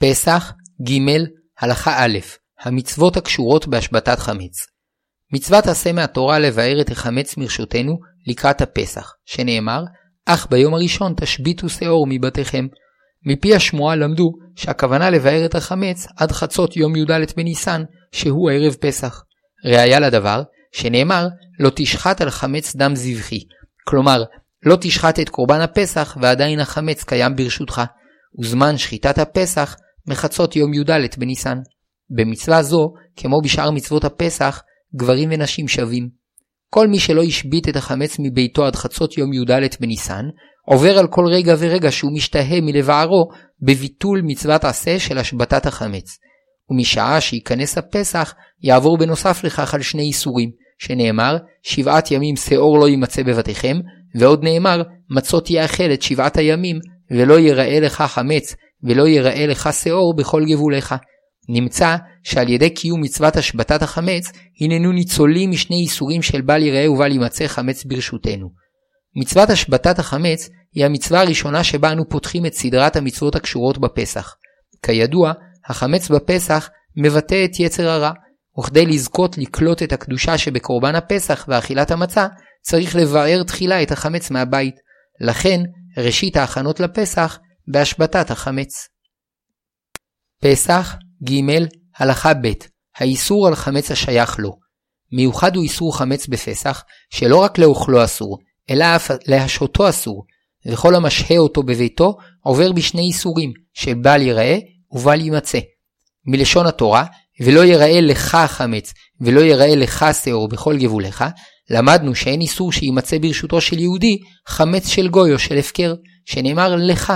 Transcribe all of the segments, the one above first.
פסח, ג', הלכה א', המצוות הקשורות בהשבתת חמץ. מצוות עשה מהתורה לבאר את החמץ מרשותנו לקראת הפסח, שנאמר, אך ביום הראשון תשביתו שאור מבתיכם. מפי השמועה למדו שהכוונה לבאר את החמץ עד חצות יום י"ד בניסן, שהוא ערב פסח. ראיה לדבר, שנאמר, לא תשחט על חמץ דם זבחי. כלומר, לא תשחט את קורבן הפסח ועדיין החמץ קיים ברשותך. וזמן שחיטת הפסח מחצות יום י"ד בניסן. במצווה זו, כמו בשאר מצוות הפסח, גברים ונשים שווים. כל מי שלא השבית את החמץ מביתו עד חצות יום י"ד בניסן, עובר על כל רגע ורגע שהוא משתהה מלבערו בביטול מצוות עשה של השבתת החמץ. ומשעה שייכנס הפסח, יעבור בנוסף לכך על שני איסורים, שנאמר, שבעת ימים שאור לא יימצא בבתיכם, ועוד נאמר, מצות יאכל את שבעת הימים, ולא ייראה לך חמץ, ולא ייראה לך שאור בכל גבוליך. נמצא שעל ידי קיום מצוות השבתת החמץ, הננו ניצולים משני איסורים של בל ייראה ובל יימצא חמץ ברשותנו. מצוות השבתת החמץ היא המצווה הראשונה שבה אנו פותחים את סדרת המצוות הקשורות בפסח. כידוע, החמץ בפסח מבטא את יצר הרע, וכדי לזכות לקלוט את הקדושה שבקורבן הפסח ואכילת המצה, צריך לבאר תחילה את החמץ מהבית. לכן, ראשית ההכנות לפסח בהשבתת החמץ. פסח, ג', הלכה ב', האיסור על חמץ השייך לו. מיוחד הוא איסור חמץ בפסח, שלא רק לאוכלו אסור, אלא אף להשהותו אסור, וכל המשהה אותו בביתו עובר בשני איסורים, של בל ייראה ובל יימצא. מלשון התורה, ולא ייראה לך חמץ, ולא ייראה לך שאור בכל גבוליך, למדנו שאין איסור שיימצא ברשותו של יהודי חמץ של גוי או של הפקר, שנאמר לך,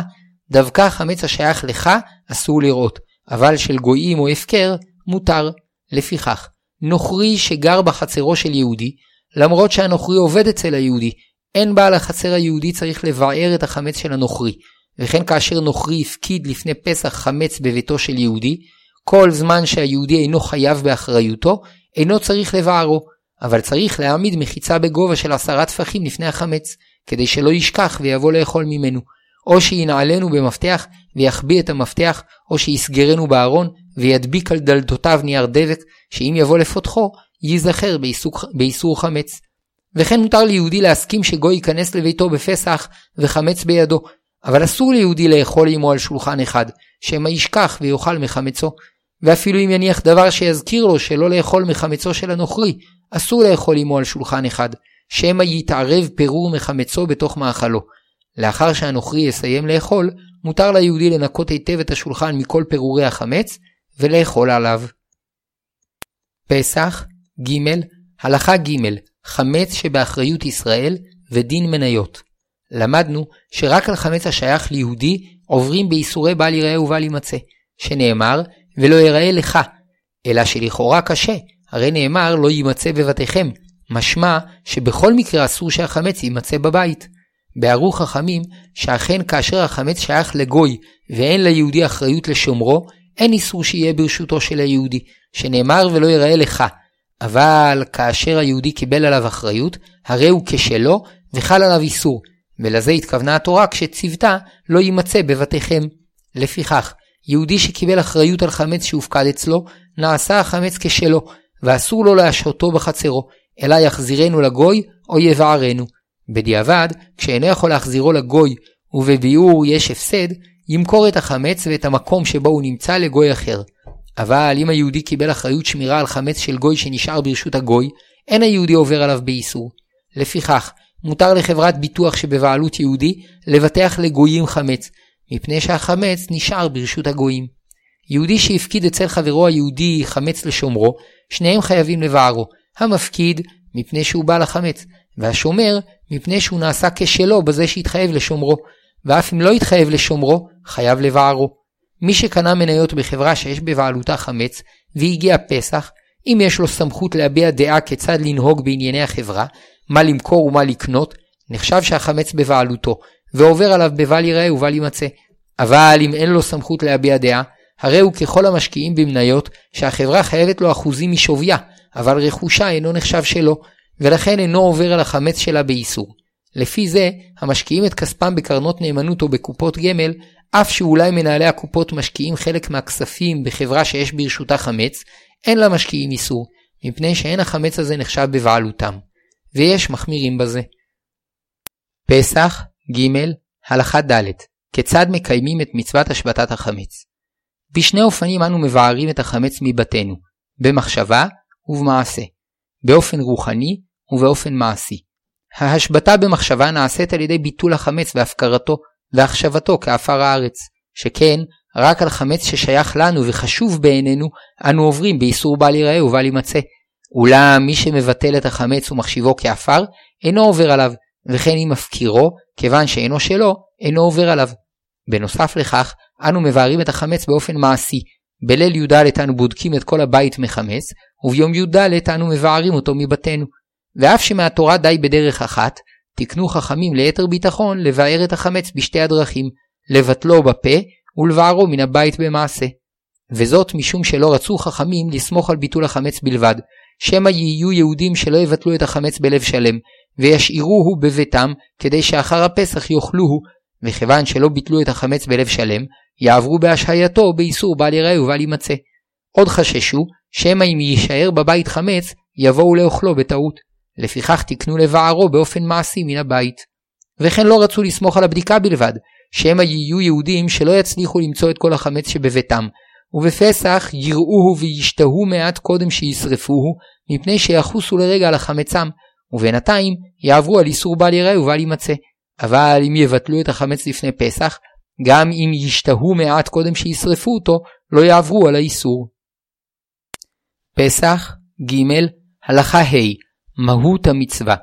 דווקא חמץ השייך לך אסור לראות, אבל של גויים או הפקר מותר. לפיכך, נוכרי שגר בחצרו של יהודי, למרות שהנוכרי עובד אצל היהודי, אין בעל החצר היהודי צריך לבער את החמץ של הנוכרי, וכן כאשר נוכרי הפקיד לפני פסח חמץ בביתו של יהודי, כל זמן שהיהודי אינו חייב באחריותו, אינו צריך לבערו, אבל צריך להעמיד מחיצה בגובה של עשרה טפחים לפני החמץ, כדי שלא ישכח ויבוא לאכול ממנו, או שינעלנו במפתח ויחביא את המפתח, או שיסגרנו בארון וידביק על דלתותיו נייר דבק, שאם יבוא לפותחו, ייזכר באיסור, חמץ. וכן מותר ליהודי להסכים שגוי ייכנס לביתו בפסח וחמץ בידו, אבל אסור ליהודי לאכול עמו על שולחן אחד, שמא ישכח ויאכל מחמצו. ואפילו אם יניח דבר שיזכיר לו שלא לאכול מחמצו של הנוכרי, אסור לאכול עמו על שולחן אחד, שמא יתערב פירור מחמצו בתוך מאכלו. לאחר שהנוכרי יסיים לאכול, מותר ליהודי לנקות היטב את השולחן מכל פירורי החמץ, ולאכול עליו. פסח, ג', הלכה ג', חמץ שבאחריות ישראל ודין מניות. למדנו שרק על חמץ השייך ליהודי עוברים באיסורי בל יראה ובל יימצא, שנאמר ולא יראה לך, אלא שלכאורה קשה, הרי נאמר לא יימצא בבתיכם, משמע שבכל מקרה אסור שהחמץ יימצא בבית. בערו חכמים שאכן כאשר החמץ שייך לגוי ואין ליהודי אחריות לשומרו, אין איסור שיהיה ברשותו של היהודי, שנאמר ולא יראה לך. אבל כאשר היהודי קיבל עליו אחריות, הרי הוא כשלו וחל עליו איסור, ולזה התכוונה התורה כשציוותה לא יימצא בבתיכם. לפיכך, יהודי שקיבל אחריות על חמץ שהופקד אצלו, נעשה החמץ כשלו, ואסור לו להשהותו בחצרו, אלא יחזירנו לגוי או יבערנו. בדיעבד, כשאינו יכול להחזירו לגוי ובביאור יש הפסד, ימכור את החמץ ואת המקום שבו הוא נמצא לגוי אחר. אבל אם היהודי קיבל אחריות שמירה על חמץ של גוי שנשאר ברשות הגוי, אין היהודי עובר עליו באיסור. לפיכך, מותר לחברת ביטוח שבבעלות יהודי לבטח לגויים חמץ, מפני שהחמץ נשאר ברשות הגויים. יהודי שהפקיד אצל חברו היהודי חמץ לשומרו, שניהם חייבים לבערו, המפקיד מפני שהוא בעל החמץ, והשומר מפני שהוא נעשה כשלו בזה שהתחייב לשומרו, ואף אם לא התחייב לשומרו, חייב לבערו. מי שקנה מניות בחברה שיש בבעלותה חמץ, והגיע פסח, אם יש לו סמכות להביע דעה כיצד לנהוג בענייני החברה, מה למכור ומה לקנות, נחשב שהחמץ בבעלותו, ועובר עליו בבל ייראה ובל יימצא. אבל אם אין לו סמכות להביע דעה, הרי הוא ככל המשקיעים במניות, שהחברה חייבת לו אחוזים משוויה, אבל רכושה אינו נחשב שלו, ולכן אינו עובר על החמץ שלה באיסור. לפי זה, המשקיעים את כספם בקרנות נאמנות או בקופות גמל, אף שאולי מנהלי הקופות משקיעים חלק מהכספים בחברה שיש ברשותה חמץ, אין למשקיעים איסור, מפני שאין החמץ הזה נחשב בבעלותם. ויש מחמירים בזה. פסח, ג', הלכה ד', כיצד מקיימים את מצוות השבתת החמץ. בשני אופנים אנו מבערים את החמץ מבתינו, במחשבה ובמעשה, באופן רוחני ובאופן מעשי. ההשבתה במחשבה נעשית על ידי ביטול החמץ והפקרתו והחשבתו כעפר הארץ, שכן רק על חמץ ששייך לנו וחשוב בעינינו, אנו עוברים באיסור בל ייראה ובל יימצא. אולם מי שמבטל את החמץ ומחשיבו כעפר, אינו עובר עליו, וכן אם מפקירו, כיוון שאינו שלו, אינו עובר עליו. בנוסף לכך, אנו מבארים את החמץ באופן מעשי. בליל י"ד אנו בודקים את כל הבית מחמץ, וביום י"ד אנו מבארים אותו מבתינו. ואף שמהתורה די בדרך אחת, תקנו חכמים ליתר ביטחון לבאר את החמץ בשתי הדרכים, לבטלו בפה ולבערו מן הבית במעשה. וזאת משום שלא רצו חכמים לסמוך על ביטול החמץ בלבד, שמא יהיו יהודים שלא יבטלו את החמץ בלב שלם, וישאירוהו בביתם, כדי שאחר הפסח יאכלוהו, וכיוון שלא ביטלו את החמץ בלב שלם, יעברו בהשהייתו באיסור בל יראה ובל יימצא. עוד חששו, שמא אם יישאר בבית חמץ, יבואו לאוכלו בטעות. לפיכך תקנו לבערו באופן מעשי מן הבית. וכן לא רצו לסמוך על הבדיקה בלבד, שמא יהיו יהודים שלא יצליחו למצוא את כל החמץ שבביתם, ובפסח יראוהו וישתהו מעט קודם שישרפוהו, מפני שיחוסו לרגע על החמצם, ובינתיים יעברו על איסור בל יראה ובל יימצא. אבל אם יבטלו את החמץ לפני פסח, גם אם ישתהו מעט קודם שישרפו אותו, לא יעברו על האיסור. פסח, ג', הלכה ה', מהות המצווה.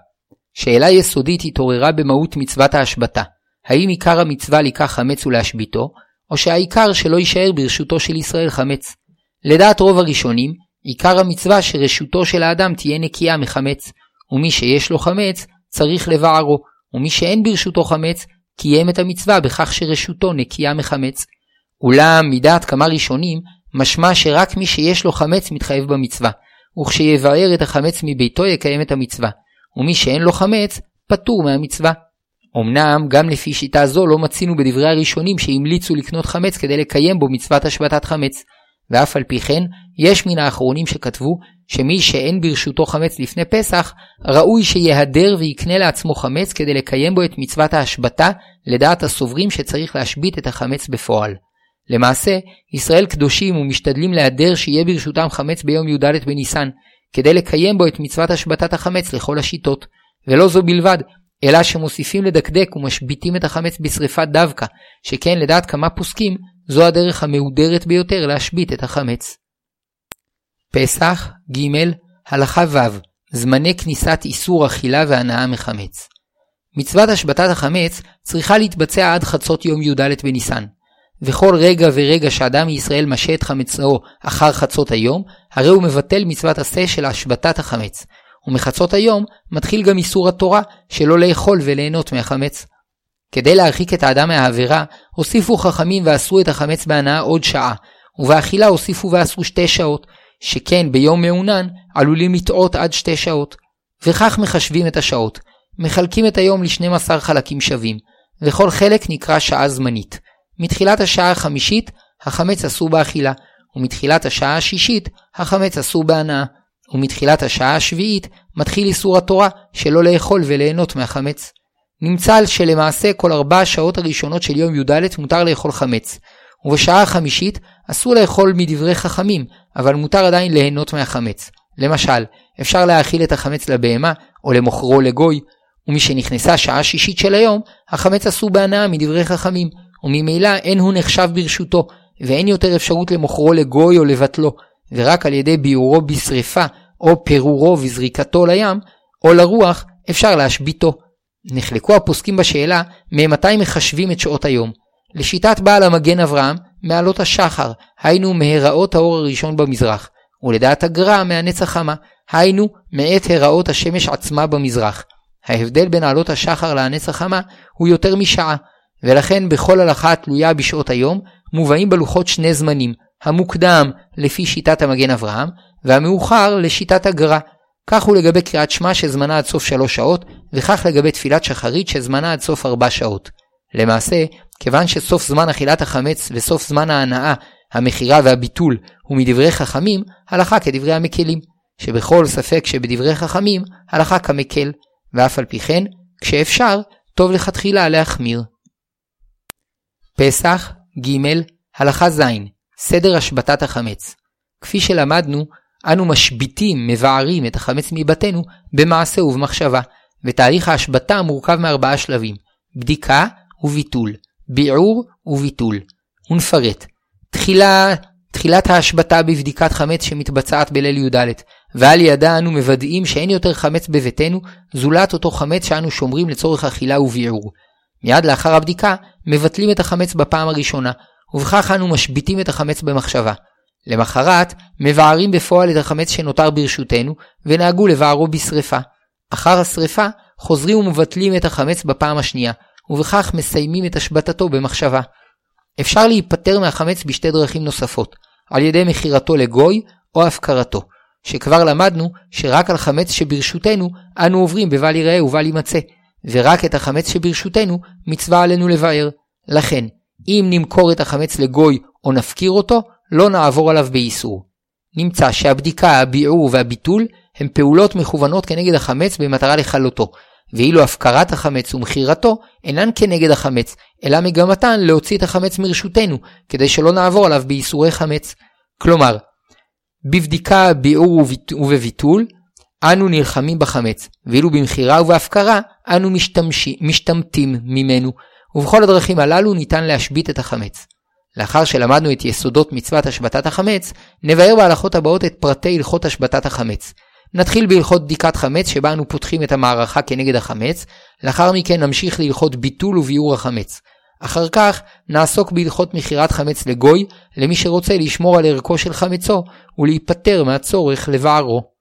שאלה יסודית התעוררה במהות מצוות ההשבתה. האם עיקר המצווה לקח חמץ ולהשביתו, או שהעיקר שלא יישאר ברשותו של ישראל חמץ. לדעת רוב הראשונים, עיקר המצווה שרשותו של האדם תהיה נקייה מחמץ, ומי שיש לו חמץ צריך לבערו, ומי שאין ברשותו חמץ, קיים את המצווה בכך שרשותו נקייה מחמץ. אולם מדעת כמה ראשונים, משמע שרק מי שיש לו חמץ מתחייב במצווה, וכשיבער את החמץ מביתו יקיים את המצווה, ומי שאין לו חמץ, פטור מהמצווה. אמנם גם לפי שיטה זו לא מצינו בדברי הראשונים שהמליצו לקנות חמץ כדי לקיים בו מצוות השבתת חמץ. ואף על פי כן, יש מן האחרונים שכתבו שמי שאין ברשותו חמץ לפני פסח, ראוי שיהדר ויקנה לעצמו חמץ כדי לקיים בו את מצוות ההשבתה, לדעת הסוברים שצריך להשבית את החמץ בפועל. למעשה, ישראל קדושים ומשתדלים להדר שיהיה ברשותם חמץ ביום י"ד בניסן, כדי לקיים בו את מצוות השבתת החמץ לכל השיטות. ולא זו בלבד, אלא שמוסיפים לדקדק ומשביתים את החמץ בשרפת דווקא, שכן לדעת כמה פוסקים, זו הדרך המהודרת ביותר להשבית את החמץ. פסח, ג', הלכה ו', זמני כניסת איסור אכילה והנאה מחמץ. מצוות השבתת החמץ צריכה להתבצע עד חצות יום י"ד בניסן. וכל רגע ורגע שאדם מישראל משה את חמצו אחר חצות היום, הרי הוא מבטל מצוות עשה של השבתת החמץ, ומחצות היום מתחיל גם איסור התורה שלא לאכול וליהנות מהחמץ. כדי להרחיק את האדם מהעבירה, הוסיפו חכמים ואסרו את החמץ בהנאה עוד שעה, ובאכילה הוסיפו ואסרו שתי שעות, שכן ביום מעונן עלולים לטעות עד שתי שעות. וכך מחשבים את השעות. מחלקים את היום ל-12 חלקים שווים, וכל חלק נקרא שעה זמנית. מתחילת השעה החמישית, החמץ אסור באכילה, ומתחילת השעה השישית, החמץ אסור בהנאה. ומתחילת השעה השביעית מתחיל איסור התורה שלא לאכול וליהנות מהחמץ. נמצא שלמעשה כל ארבע השעות הראשונות של יום י"ד מותר לאכול חמץ, ובשעה החמישית אסור לאכול מדברי חכמים, אבל מותר עדיין ליהנות מהחמץ. למשל, אפשר להאכיל את החמץ לבהמה, או למוכרו לגוי, ומשנכנסה שעה שישית של היום, החמץ אסור בהנאה מדברי חכמים, וממילא אין הוא נחשב ברשותו, ואין יותר אפשרות למוכרו לגוי או לבטלו, ורק על ידי ביעורו בשרפה, או פירורו וזריקתו לים, או לרוח, אפשר להשביתו. נחלקו הפוסקים בשאלה ממתי מחשבים את שעות היום. לשיטת בעל המגן אברהם, מעלות השחר, היינו מהיראות האור הראשון במזרח, ולדעת הגר"א מהנץ החמה, היינו מעת היראות השמש עצמה במזרח. ההבדל בין עלות השחר להנץ החמה הוא יותר משעה, ולכן בכל הלכה התלויה בשעות היום, מובאים בלוחות שני זמנים, המוקדם לפי שיטת המגן אברהם, והמאוחר לשיטת הגר"א. כך הוא לגבי קריאת שמע שזמנה עד סוף שלוש שעות, וכך לגבי תפילת שחרית שזמנה עד סוף ארבע שעות. למעשה, כיוון שסוף זמן אכילת החמץ וסוף זמן ההנאה, המכירה והביטול הוא מדברי חכמים, הלכה כדברי המקלים, שבכל ספק שבדברי חכמים, הלכה כמקל, ואף על פי כן, כשאפשר, טוב לכתחילה להחמיר. פסח, ג', הלכה ז', סדר השבתת החמץ. כפי שלמדנו, אנו משביתים, מבערים את החמץ מבתינו במעשה ובמחשבה, ותהליך ההשבתה מורכב מארבעה שלבים, בדיקה וביטול, ביעור וביטול. ונפרט. תחילה, תחילת ההשבתה בבדיקת חמץ שמתבצעת בליל י"ד, ועל ידה אנו מוודאים שאין יותר חמץ בביתנו, זולת אותו חמץ שאנו שומרים לצורך אכילה וביעור. מיד לאחר הבדיקה, מבטלים את החמץ בפעם הראשונה, ובכך אנו משביתים את החמץ במחשבה. למחרת, מבערים בפועל את החמץ שנותר ברשותנו, ונהגו לבערו בשרפה. אחר השרפה, חוזרים ומבטלים את החמץ בפעם השנייה, ובכך מסיימים את השבתתו במחשבה. אפשר להיפטר מהחמץ בשתי דרכים נוספות, על ידי מכירתו לגוי או הפקרתו, שכבר למדנו שרק על חמץ שברשותנו אנו עוברים בבל יראה ובל יימצא, ורק את החמץ שברשותנו מצווה עלינו לבאר. לכן, אם נמכור את החמץ לגוי או נפקיר אותו, לא נעבור עליו באיסור. נמצא שהבדיקה, הביעור והביטול הם פעולות מכוונות כנגד החמץ במטרה לכלותו, ואילו הפקרת החמץ ומכירתו אינן כנגד החמץ, אלא מגמתן להוציא את החמץ מרשותנו, כדי שלא נעבור עליו באיסורי חמץ. כלומר, בבדיקה, ביעור ובביטול, אנו נלחמים בחמץ, ואילו במכירה ובהפקרה, אנו משתמטים ממנו, ובכל הדרכים הללו ניתן להשבית את החמץ. לאחר שלמדנו את יסודות מצוות השבתת החמץ, נבהר בהלכות הבאות את פרטי הלכות השבתת החמץ. נתחיל בהלכות בדיקת חמץ שבה אנו פותחים את המערכה כנגד החמץ, לאחר מכן נמשיך להלכות ביטול וביעור החמץ. אחר כך נעסוק בהלכות מכירת חמץ לגוי, למי שרוצה לשמור על ערכו של חמצו ולהיפטר מהצורך לבערו.